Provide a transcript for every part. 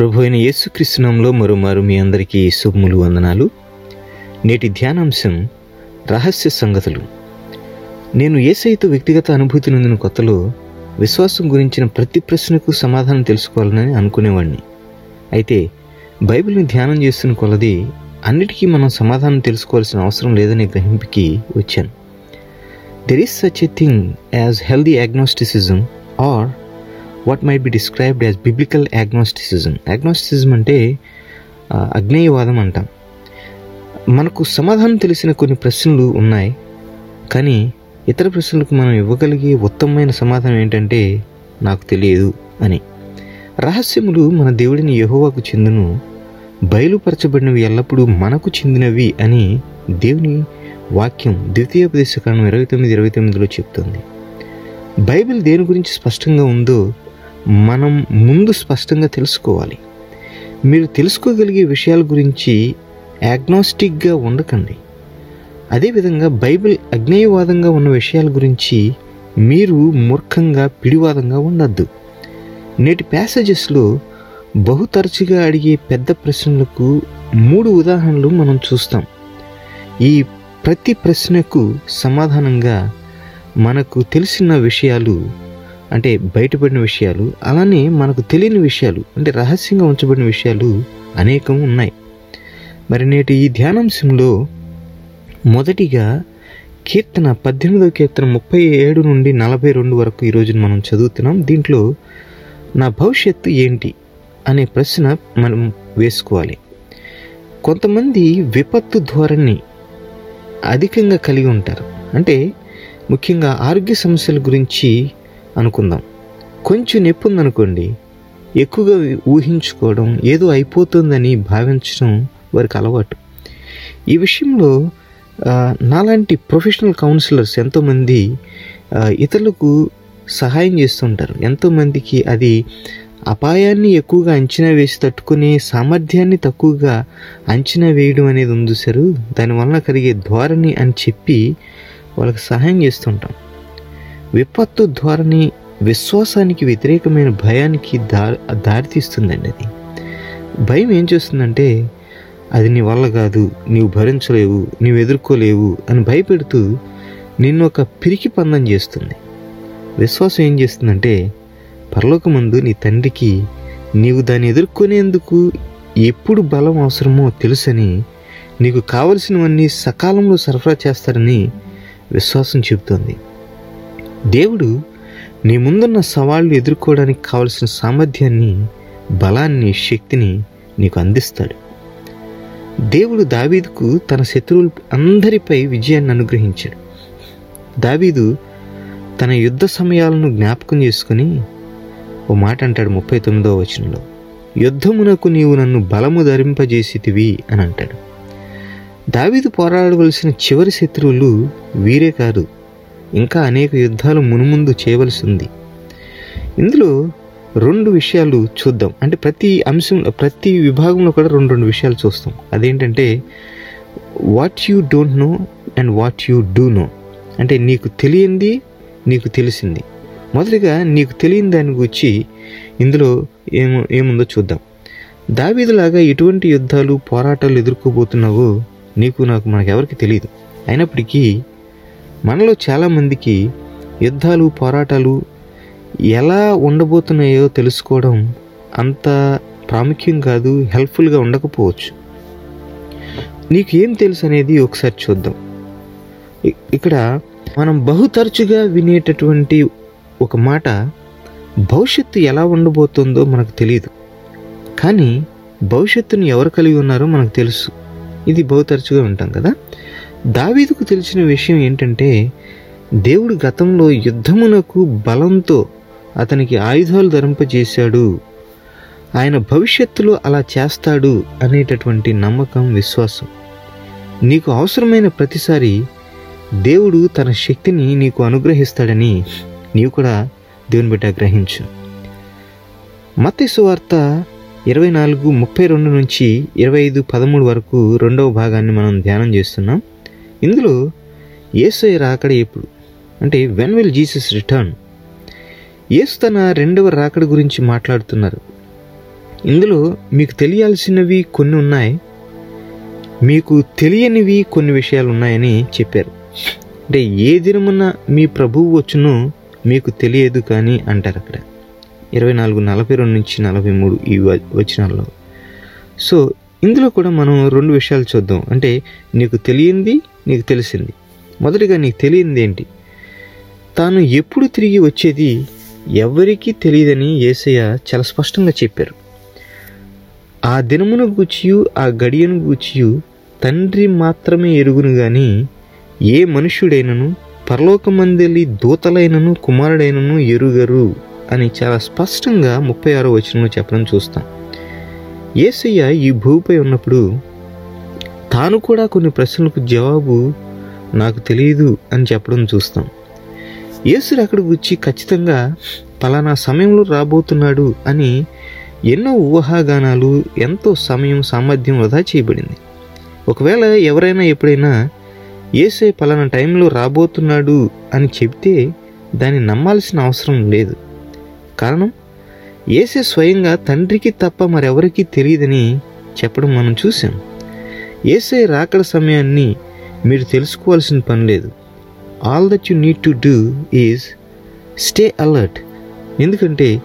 ప్రభు అయిన యేసుకృష్ణంలో మరోమారు మీ అందరికీ శుభములు వందనాలు. నేటి ధ్యానాంశం రహస్య సంగతులు. నేను ఏసైతో వ్యక్తిగత అనుభూతి నొందిన కొత్తలో విశ్వాసం గురించిన ప్రతి ప్రశ్నకు సమాధానం తెలుసుకోవాలని అనుకునేవాడిని అయితే బైబిల్ని ధ్యానం చేస్తున్న కొలది అన్నిటికీ మనం సమాధానం తెలుసుకోవాల్సిన అవసరం లేదనే గ్రహింపుకి వచ్చాను. There is such a thing as healthy agnosticism or what might be described as biblical agnosticism agnosticism అంటే అగ్నేయవాదం అంటాం. మనకు సమాధానం తెలిసిన కొన్ని ప్రశ్నలు ఉన్నాయి కానీ ఇతర ప్రశ్నలకు మనం ఇవ్వగలిగే ఉత్తమమైన సమాధానం ఏంటంటే నాకు తెలియదు అని. రహస్యములు మన దేవుడిని యహోవాకు చెందును బయలుపరచబడినవి ఎల్లప్పుడూ మనకు చెందినవి అని దేవుని వాక్యం ద్వితీయోపదేశ కాలం ఇరవై తొమ్మిది ఇరవై తొమ్మిదిలో చెప్తుంది. బైబిల్ దేని గురించి స్పష్టంగా ఉందో మనం ముందు స్పష్టంగా తెలుసుకోవాలి. మీరు తెలుసుకోగలిగే విషయాల గురించి యాగ్నాస్టిక్గా ఉండకండి. అదేవిధంగా బైబిల్ అజ్ఞేయవాదంగా ఉన్న విషయాల గురించి మీరు మూర్ఖంగా పిడివాదంగా ఉండద్దు. నేటి ప్యాసేజెస్లో బహు తరచుగా అడిగే పెద్ద ప్రశ్నలకు మూడు ఉదాహరణలు మనం చూస్తాం. ఈ ప్రతి ప్రశ్నకు సమాధానంగా మనకు తెలిసిన విషయాలు అంటే బయటపడిన విషయాలు అలానే మనకు తెలియని విషయాలు అంటే రహస్యంగా ఉంచబడిన విషయాలు అనేకం ఉన్నాయి. మరి నేటి ఈ ధ్యానాంశంలో మొదటిగా కీర్తన పద్దెనిమిదవ కీర్తన ముప్పై ఏడు నుండి నలభై రెండు వరకు ఈరోజు మనం చదువుతున్నాం. దీంట్లో నా భవిష్యత్తు ఏంటి అనే ప్రశ్న మనం వేసుకోవాలి. కొంతమంది విపత్తు ధోరణి అధికంగా కలిగి ఉంటారు. అంటే ముఖ్యంగా ఆరోగ్య సమస్యల గురించి అనుకుందాం. కొంచెం నొప్పి ఉందనుకోండి ఎక్కువగా ఊహించుకోవడం ఏదో అయిపోతుందని భావించడం వారికి అలవాటు. ఈ విషయంలో నాలాంటి ప్రొఫెషనల్ కౌన్సిలర్స్ ఎంతోమంది ఇతరులకు సహాయం చేస్తుంటారు. ఎంతోమందికి అది అపాయాన్ని ఎక్కువగా అంచనా వేసి తట్టుకునే సామర్థ్యాన్ని తక్కువగా అంచనా వేయడం అనేది ఉంది సారు. దానివల్ల కలిగే ధోరణి అని చెప్పి వాళ్ళకి సహాయం చేస్తుంటాం. విపత్తు ధోరణి విశ్వాసానికి వ్యతిరేకమైన భయానికి దారి దారితీస్తుందండి అది. భయం ఏం చేస్తుందంటే అది నీ వల్ల కాదు నీవు భరించలేవు నీవు ఎదుర్కోలేవు అని భయపెడుతూ నిన్ను ఒక పిరికి పందం చేస్తుంది. విశ్వాసం ఏం చేస్తుందంటే పరలోకమందు నీ తండ్రికి నీవు దాన్ని ఎదుర్కొనేందుకు ఎప్పుడు బలం అవసరమో తెలుసని నీకు కావలసినవన్నీ సకాలంలో సరఫరా చేస్తారని విశ్వాసం చెబుతోంది. దేవుడు నీ ముందున్న సవాళ్ళు ఎదుర్కోవడానికి కావలసిన సామర్థ్యాన్ని బలాన్ని శక్తిని నీకు అందిస్తాడు. దేవుడు దావీదుకు తన శత్రువుల అందరిపై విజయాన్ని అనుగ్రహించాడు. దావీదు తన యుద్ధ సమయాలను జ్ఞాపకం చేసుకుని ఓ మాట అంటాడు ముప్పై తొమ్మిదవ వచనంలో. యుద్ధమునకు నీవు నన్ను బలము ధరింపజేసితివి అని అంటాడు. దావీదు పోరాడవలసిన చివరి శత్రువులు వీరే కాదు ఇంకా అనేక యుద్ధాలు మునుముందు చేయవలసి ఉంది ఇందులో రెండు విషయాలు చూద్దాం. అంటే ప్రతి అంశం ప్రతి విభాగంలో కూడా రెండు రెండు విషయాలు చూస్తాం. అదేంటంటే what you don't know and what you do know అంటే నీకు తెలియంది నీకు తెలిసింది. మొదటిగా నీకు తెలియని దాని గురించి ఇందులో ఏమో ఏముందో చూద్దాం. దావీదులాగా ఎటువంటి యుద్ధాలు పోరాటాలు ఎదుర్కోబోతున్నావో నీకు నాకు మనకెవరికి తెలియదు అయినప్పటికీ మనలో చాలామందికి యుద్ధాలు పోరాటాలు ఎలా ఉండబోతున్నాయో తెలుసుకోవడం అంత ప్రాముఖ్యం కాదు హెల్ప్ఫుల్గా ఉండకపోవచ్చు. నీకు ఏం తెలుసు అనేది ఒకసారి చూద్దాం. ఇక్కడ మనం బహు తరచుగా వినేటటువంటి ఒక మాట భవిష్యత్తు ఎలా ఉండబోతుందో మనకు తెలియదు కానీ భవిష్యత్తుని ఎవరు కలిగి ఉన్నారో మనకు తెలుసు. ఇది బహు తరచుగా ఉంటాం కదా? దావీదుకు తెలిసిన విషయం ఏంటంటే దేవుడు గతంలో యుద్ధమునకు బలంతో అతనికి ఆయుధాలు ధరింపజేశాడు. ఆయన భవిష్యత్తులో అలా చేస్తాడు అనేటటువంటి నమ్మకం విశ్వాసం. నీకు అవసరమైన ప్రతిసారి దేవుడు తన శక్తిని నీకు అనుగ్రహిస్తాడని నీవు కూడా దేవుని బిడ్డ గ్రహించు. మత్స్సు వార్త ఇరవై నాలుగు ముప్పై రెండు నుంచి ఇరవై ఐదు పదమూడు వరకు రెండవ భాగాన్ని మనం ధ్యానం చేస్తున్నాం. ఇందులో ఏసై రాకడ ఎప్పుడు? అంటే వెన్ విల్ జీసస్ రిటర్న్ యేసు తన రెండవ రాకడ గురించి మాట్లాడుతున్నారు. ఇందులో మీకు తెలియాల్సినవి కొన్ని ఉన్నాయి. మీకు తెలియనివి కొన్ని విషయాలు ఉన్నాయని చెప్పారు. అంటే ఏ దినమున మీ ప్రభువు వచ్చునో మీకు తెలియదు కానీ అంటారు అక్కడ. ఇరవై నాలుగు నలభై రెండు నుంచి నలభై మూడు ఈ వ- వచనాల్లో. సో ఇందులో కూడా మనం రెండు విషయాలు చూద్దాం. అంటే నీకు తెలియంది నీకు తెలిసింది. మొదటిగా నీకు తెలియంది ఏంటి? తాను ఎప్పుడు తిరిగి వచ్చేది ఎవరికీ తెలియదని యేసయ్య చాలా స్పష్టంగా చెప్పారు. ఆ దినమును గూర్చియు ఆ గడియను గూర్చియు తండ్రి మాత్రమే ఎరుగును గాని ఏ మనుష్యుడైనను పరలోకమందలి దూతలైనను కుమారుడైనను ఎరుగరు అని చాలా స్పష్టంగా ముప్పై ఆరో వచనంలో చెప్పడం చూస్తాం. ఏసయ్య ఈ భూమిపై ఉన్నప్పుడు తాను కూడా కొన్ని ప్రశ్నలకు జవాబు నాకు తెలియదు అని చెప్పడం చూస్తాం. యేసుడు అక్కడికి వచ్చి ఖచ్చితంగా పలానా సమయంలో రాబోతున్నాడు అని ఎన్నో ఊహాగానాలు ఎంతో సమయం సామర్థ్యం వృధా చేయబడింది. ఒకవేళ ఎవరైనా ఎప్పుడైనా ఏసే పలానా టైంలో రాబోతున్నాడు అని చెబితే దాన్ని నమ్మాల్సిన అవసరం లేదు. కారణం ఏసే స్వయంగా తండ్రికి తప్ప మరెవరికీ తెలియదని చెప్పడం మనం చూసాం ఏసే రాకడ సమయాన్ని మీరు తెలుసుకోవాల్సిన పని లేదు. All that you need to do is stay alert ఎందుకంటే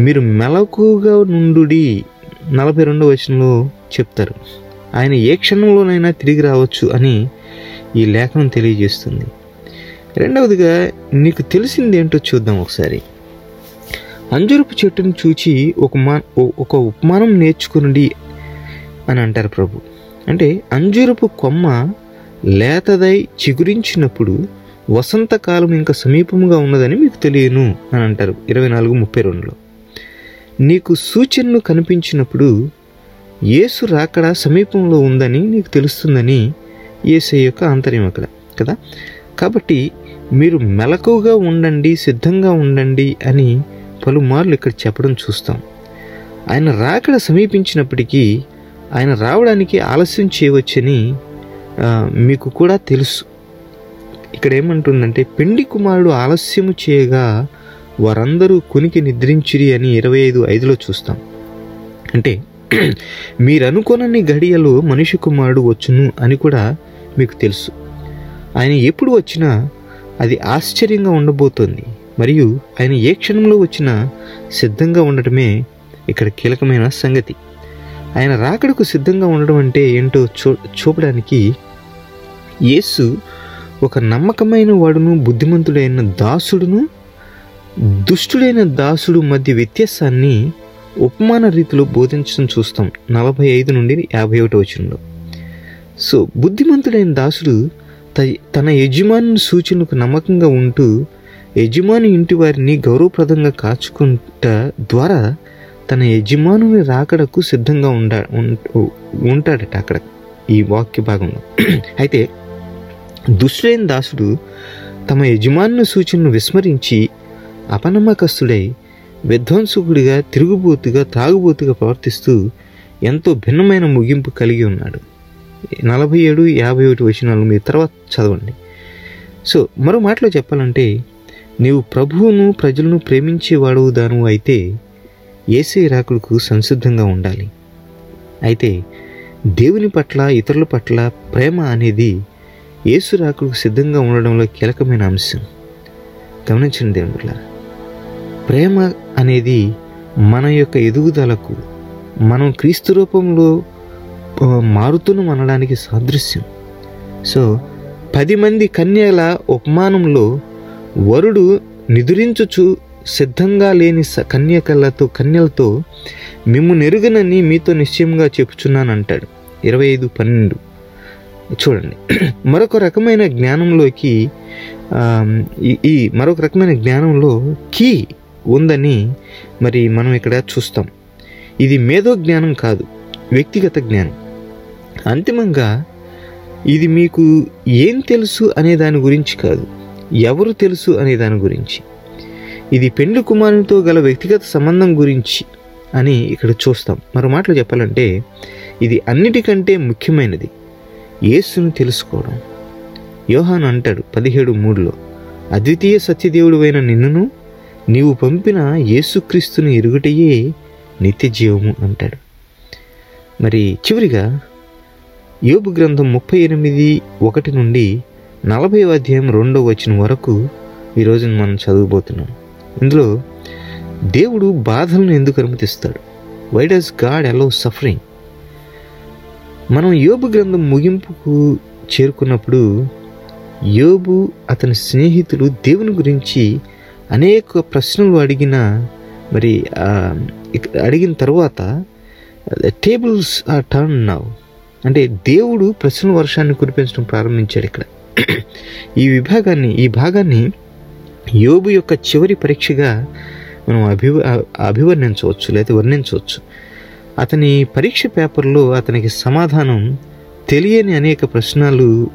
మీరు మెలకుగా నుండు నలభై రెండో వచనంలో చెప్తారు. ఆయన ఏ క్షణంలోనైనా తిరిగి రావచ్చు అని ఈ లేఖనం తెలియజేస్తుంది. రెండవదిగా నీకు తెలిసింది ఏంటో చూద్దాం ఒకసారి. అంజురపు చెట్టును చూచి ఒక ఒక ఉపమానం నేర్చుకునండి అని అంటారు ప్రభు. అంటే అంజురపు కొమ్మ లేతదై చిగురించినప్పుడు వసంతకాలం ఇంకా సమీపముగా ఉన్నదని మీకు తెలియను అని అంటారు ఇరవై నాలుగు ముప్పై రెండులో. నీకు సూచనలు కనిపించినప్పుడు యేసు రాకడ సమీపంలో ఉందని నీకు తెలుస్తుందని యేసే యొక్క ఆంతర్యం అక్కడ కదా? కాబట్టి మీరు మెలకుగా ఉండండి సిద్ధంగా ఉండండి అని పలుమార్లు ఇక్కడ చెప్పడం చూస్తాం. ఆయన రాకడ సమీపించినప్పటికీ ఆయన రావడానికి ఆలస్యం చేయవచ్చని మీకు కూడా తెలుసు. ఇక్కడ ఏమంటుందంటే పిండి కుమారుడు ఆలస్యము చేయగా వారందరూ కొనికి నిద్రించిరి అని ఇరవై ఐదు ఐదులో చూస్తాం. అంటే మీరు అనుకోనని గడియలో మనిషి కుమారుడు వచ్చును అని కూడా మీకు తెలుసు. ఆయన ఎప్పుడు వచ్చినా అది ఆశ్చర్యంగా ఉండబోతోంది. మరియు ఆయన ఏ క్షణంలో వచ్చినా సిద్ధంగా ఉండటమే ఇక్కడ కీలకమైన సంగతి. ఆయన రాకడకు సిద్ధంగా ఉండడం అంటే ఏంటో చూ చూపడానికి యేసు ఒక నమ్మకమైన వాడును బుద్ధిమంతుడైన దాసుడును దుష్టుడైన దాసుడు మధ్య వ్యత్యాసాన్ని ఉపమాన రీతిలో బోధించడం చూస్తాం నలభై ఐదు నుండి యాభై ఒకటి వచనంలో. సో బుద్ధిమంతుడైన దాసుడు త- తన యజమాని సూచనకు నమ్మకంగా ఉంటూ యజమాని ఇంటి వారిని గౌరవప్రదంగా కాచుకుంట ద్వారా తన యజమానుని రాకడకు సిద్ధంగా ఉండ ఉంటాడట అక్కడ ఈ వాక్య భాగంలో. అయితే దుష్టులైన దాసుడు తమ యజమానుని సూచనను విస్మరించి అపనమ్మకస్తుడై విధ్వంసకుడిగా తిరుగుబోతుగా త్రాగుబోతుగా ప్రవర్తిస్తూ ఎంతో భిన్నమైన ముగింపు కలిగి ఉన్నాడు. నలభై ఏడు యాభై ఒకటి వచనాలు మీద తర్వాత చదవండి. సో మరో మాటలో చెప్పాలంటే నీవు ప్రభువును ప్రజలను ప్రేమించేవాడు దాను అయితే ఏసే రాకులకు సంసిద్ధంగా ఉండాలి. అయితే దేవుని పట్ల ఇతరుల పట్ల ప్రేమ అనేది యేసు రాకుడుకు సిద్ధంగా ఉండడంలో కీలకమైన అంశం. గమనించండి దేవుని ప్రేమ అనేది మన యొక్క ఎదుగుదలకు మనం క్రీస్తు రూపంలో ఆ, మారుతున్నాం అనడానికి సాదృశ్యం. సో పది మంది కన్యల ఉపమానంలో వరుడు నిదురించుచు సిద్ధంగా లేని స- కన్యకలతో కన్యలతో మిమ్ము నెరుగనని మీతో నిశ్చయంగా చెప్పుచున్నాను అంటాడు ఇరవై ఐదు పన్నెండు. చూడండి. మరొక రకమైన జ్ఞానంలోకి ఈ మరొక రకమైన జ్ఞానంలో కీ ఉందని మరి మనం ఇక్కడ చూస్తాం. ఇది మేధో జ్ఞానం కాదు వ్యక్తిగత జ్ఞానం. అంతిమంగా ఇది మీకు ఏం తెలుసు అనే దాని గురించి కాదు. ఎవరు తెలుసు అనే దాని గురించి. ఇది పెండ్లి కుమారునితో గల వ్యక్తిగత సంబంధం గురించి అని ఇక్కడ చూస్తాం. మరో మాటలు చెప్పాలంటే ఇది అన్నిటికంటే ముఖ్యమైనది. యేసును తెలుసుకోవడం. యోహాను అంటాడు పదిహేడు మూడులో అద్వితీయ సత్యదేవుడు అయిన నిన్నును నీవు పంపిన యేసుక్రీస్తుని ఎరుగుటయే నిత్య జీవము అంటాడు. మరి చివరిగా యోబు గ్రంథం ముప్పై ఎనిమిది ఒకటి నుండి నలభై అధ్యాయం రెండో వచ్చిన వరకు ఈరోజు మనం చదువుబోతున్నాం. ఇందులో దేవుడు బాధలను ఎందుకు అనుమతిస్తాడు? Why does God allow suffering మనం యోబు గ్రంథం ముగింపుకు చేరుకున్నప్పుడు యోబు అతని స్నేహితులు దేవుని గురించి అనేక ప్రశ్నలు అడిగిన మరి అడిగిన తర్వాత టేబుల్స్ ఆర్ టర్న్ నౌ అంటే దేవుడు ప్రశ్నల వర్షాన్ని కురిపించడం ప్రారంభించాడు ఇక్కడ. ఈ విభాగాన్ని ఈ భాగాన్ని యోబు యొక్క చివరి పరీక్షగా మనం అభివ అభివర్ణించవచ్చు లేదా వర్ణించవచ్చు. అతని పరీక్ష పేపర్లో అతనికి సమాధానం తెలియని అనేక ప్రశ్నలు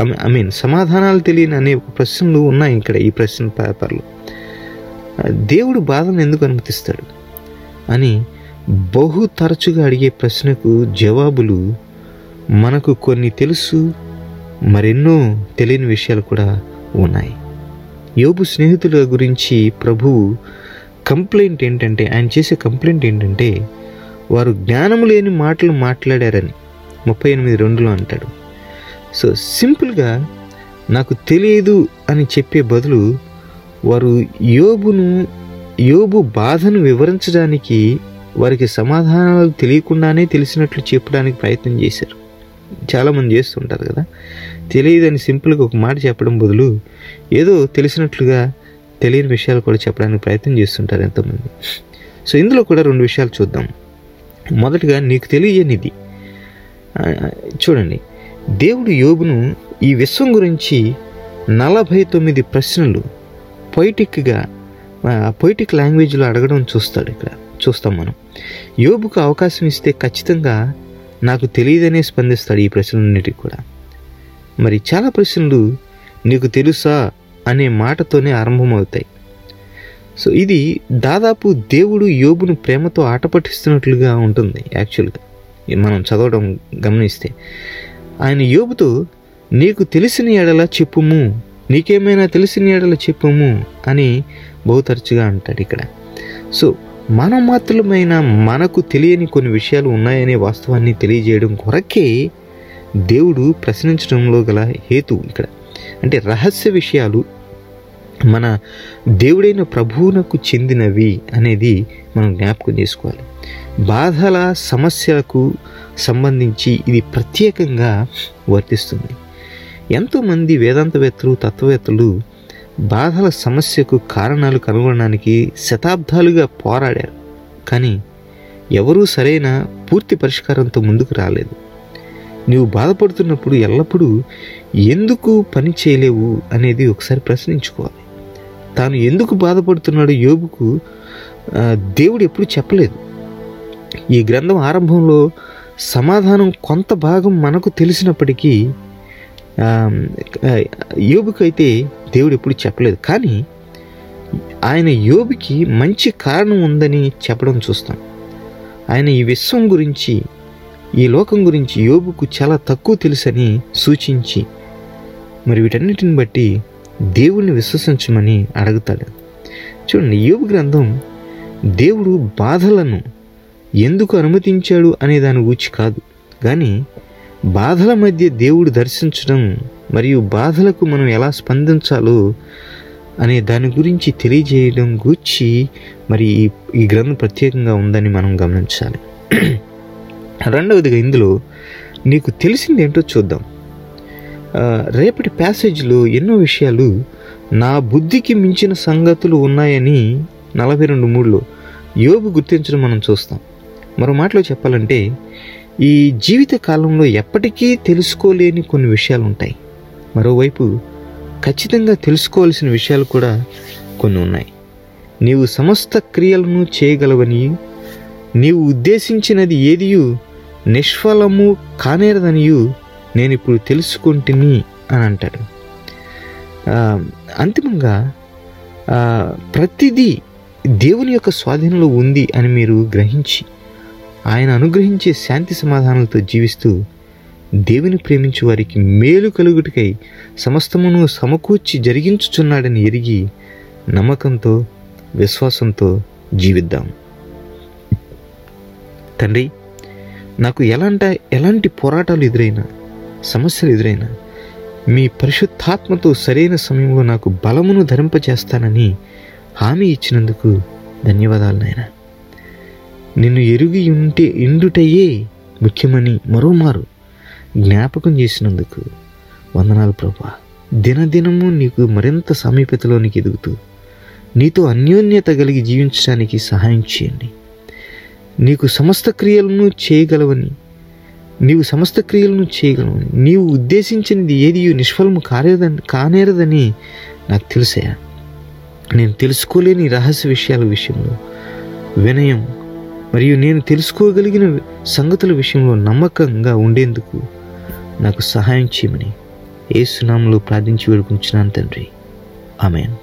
ఐ మీన్ సమాధానాలు తెలియని అనేక ప్రశ్నలు ఉన్నాయి ఇక్కడ ఈ ప్రశ్న పేపర్లు. దేవుడు బాధను ఎందుకు అనుమతిస్తాడు? అని బహు తరచుగా అడిగే ప్రశ్నకు జవాబులు మనకు కొన్ని తెలుసు మరెన్నో తెలియని విషయాలు కూడా ఉన్నాయి. యోబు స్నేహితుల గురించి ప్రభువు కంప్లైంట్ ఏంటంటే ఆయన చేసే కంప్లైంట్ ఏంటంటే వారు జ్ఞానం లేని మాటలు మాట్లాడారని ముప్పై ఎనిమిది రెండులో అంటాడు. సో సింపుల్గా నాకు తెలియదు అని చెప్పే బదులు వారు యోబును యోబు బాధను వివరించడానికి వారికి సమాధానాలు తెలియకుండానే తెలిసినట్లు చెప్పడానికి ప్రయత్నం చేశారు. చాలామంది చేస్తుంటారు కదా. తెలియదని సింపుల్గా ఒక మాట చెప్పడం బదులు ఏదో తెలిసినట్లుగా తెలియని విషయాలు కూడా చెప్పడానికి ప్రయత్నం చేస్తుంటారు ఎంతోమంది. సో ఇందులో కూడా రెండు విషయాలు చూద్దాం. మొదటగా నీకు తెలియనిది. చూడండి. దేవుడు యోగును ఈ విశ్వం గురించి నలభై తొమ్మిది ప్రశ్నలు పొయిటిక్గా పొయిటిక్ లాంగ్వేజ్లో అడగడం చూస్తాడు ఇక్కడ. చూస్తాం మనం. యోబుకు అవకాశం ఇస్తే ఖచ్చితంగా నాకు తెలియదనే స్పందిస్తాడు ఈ ప్రశ్నలన్నిటికి కూడా. మరి చాలా ప్రశ్నలు నీకు తెలుసా అనే మాటతోనే ఆరంభమవుతాయి. సో ఇది దాదాపు దేవుడు యోబును ప్రేమతో ఆట పట్టిస్తున్నట్లుగా ఉంటుంది యాక్చువల్గా. మనం చదవడం గమనిస్తే ఆయన యోబుతో నీకు తెలిసిన ఎడల చెప్పుము నీకేమైనా తెలిసిన ఎడల చెప్పుము అని బహు తరచుగా అంటాడు ఇక్కడ. సో మనం మాత్రమైన మనకు తెలియని కొన్ని విషయాలు ఉన్నాయనే వాస్తవాన్ని తెలియజేయడం కొరకే దేవుడు ప్రశ్నించడంలో గల హేతు ఇక్కడ. అంటే రహస్య విషయాలు మన దేవుడైన ప్రభువునకు చెందినవి అనేది మనం జ్ఞాపకం చేసుకోవాలి. బాధల సమస్యలకు సంబంధించి ఇది ప్రత్యేకంగా వర్తిస్తుంది. ఎంతోమంది వేదాంతవేత్తలు తత్వవేత్తలు బాధల సమస్యకు కారణాలు కనుగొనడానికి శతాబ్దాలుగా పోరాడారు. కానీ ఎవరూ సరైన పూర్తి పరిష్కారంతో ముందుకు రాలేదు. నువ్వు బాధపడుతున్నప్పుడు ఎల్లప్పుడూ ఎందుకు పని చేయలేవు? అనేది ఒకసారి ప్రశ్నించుకోవాలి. తాను ఎందుకు బాధపడుతున్నాడో యోగుకు దేవుడు ఎప్పుడు చెప్పలేదు. ఈ గ్రంథం ఆరంభంలో సమాధానం కొంత భాగం మనకు తెలిసినప్పటికీ ఆ, అయితే దేవుడు ఎప్పుడు చెప్పలేదు. కానీ ఆయన యోబుకి మంచి కారణం ఉందని చెప్పడం చూస్తాం. ఆయన ఈ విశ్వం గురించి ఈ లోకం గురించి యోబుకు చాలా తక్కువ తెలుసని సూచించి మరి వీటన్నిటిని బట్టి దేవుణ్ణి విశ్వసించమని అడుగుతాడు. చూడండి యోబు గ్రంథం దేవుడు బాధలను ఎందుకు అనుమతించాడు అనే దాని గురించి కాదు. కానీ బాధల మధ్య దేవుడు దర్శించడం మరియు బాధలకు మనం ఎలా స్పందించాలో అనే దాని గురించి తెలియజేయడం గూర్చి మరి ఈ ఈ గ్రంథం ప్రత్యేకంగా ఉందని మనం గమనించాలి. రెండవదిగా ఇందులో నీకు తెలిసింది ఏంటో చూద్దాం రేపటి ప్యాసేజ్లో ఎన్నో విషయాలు నా బుద్ధికి మించిన సంగతులు ఉన్నాయని నలభై రెండు మూడులో యోబు గుర్తించడం మనం చూస్తాం. మరో మాటలో చెప్పాలంటే ఈ జీవిత కాలంలో ఎప్పటికీ తెలుసుకోలేని కొన్ని విషయాలు ఉంటాయి మరోవైపు ఖచ్చితంగా తెలుసుకోవాల్సిన విషయాలు కూడా కొన్ని ఉన్నాయి. నీవు సమస్త క్రియలను చేయగలవని నీవు ఉద్దేశించినది ఏదియు నిష్ఫలము కానేరదనియు నేను ఇప్పుడు తెలుసుకుంటుని అని అంటాడు. అంతిమంగా ప్రతిదీ దేవుని యొక్క స్వాధీనంలో ఉంది అని మీరు గ్రహించి ఆయన అనుగ్రహించే శాంతి సమాధానాలతో జీవిస్తూ దేవుని ప్రేమించు వారికి మేలు కలుగుటకై సమస్తమును సమకూర్చి జరిగించుచున్నాడని ఎరిగి నమ్మకంతో విశ్వాసంతో జీవిద్దాం. తండ్రి నాకు ఎలాంటి ఎలాంటి పోరాటాలు ఎదురైనా సమస్యలు ఎదురైనా మీ పరిశుద్ధాత్మతో సరైన సమయంలో నాకు బలమును ధరింపచేస్తానని హామీ ఇచ్చినందుకు ధన్యవాదాలు నాయనా. నిన్ను ఎరుగి ఉంటే ఇండుటయే ముఖ్యమని మరోమారు జ్ఞాపకం చేసినందుకు వందనాలు ప్రభా. దినదినము నీకు మరింత సమీపతలోనికి ఎదుగుతూ నీతో అన్యోన్యత కలిగి జీవించడానికి సహాయం చేయండి. నీకు సమస్త క్రియలను చేయగలవని నీవు సమస్త క్రియలను చేయగలవని నీవు ఉద్దేశించినది ఏది నిష్ఫలము కానేదని కానేరదని నాకు తెలుసా నేను తెలుసుకోలేని రహస్య విషయాల విషయంలో వినయం మరియు నేను తెలుసుకోగలిగిన సంగతుల విషయంలో నమ్మకంగా ఉండేందుకు నాకు సహాయం చేయమని ఏసునామంలో ప్రార్థించి వేడుకుంటున్నాను తండ్రి. ఆమెను.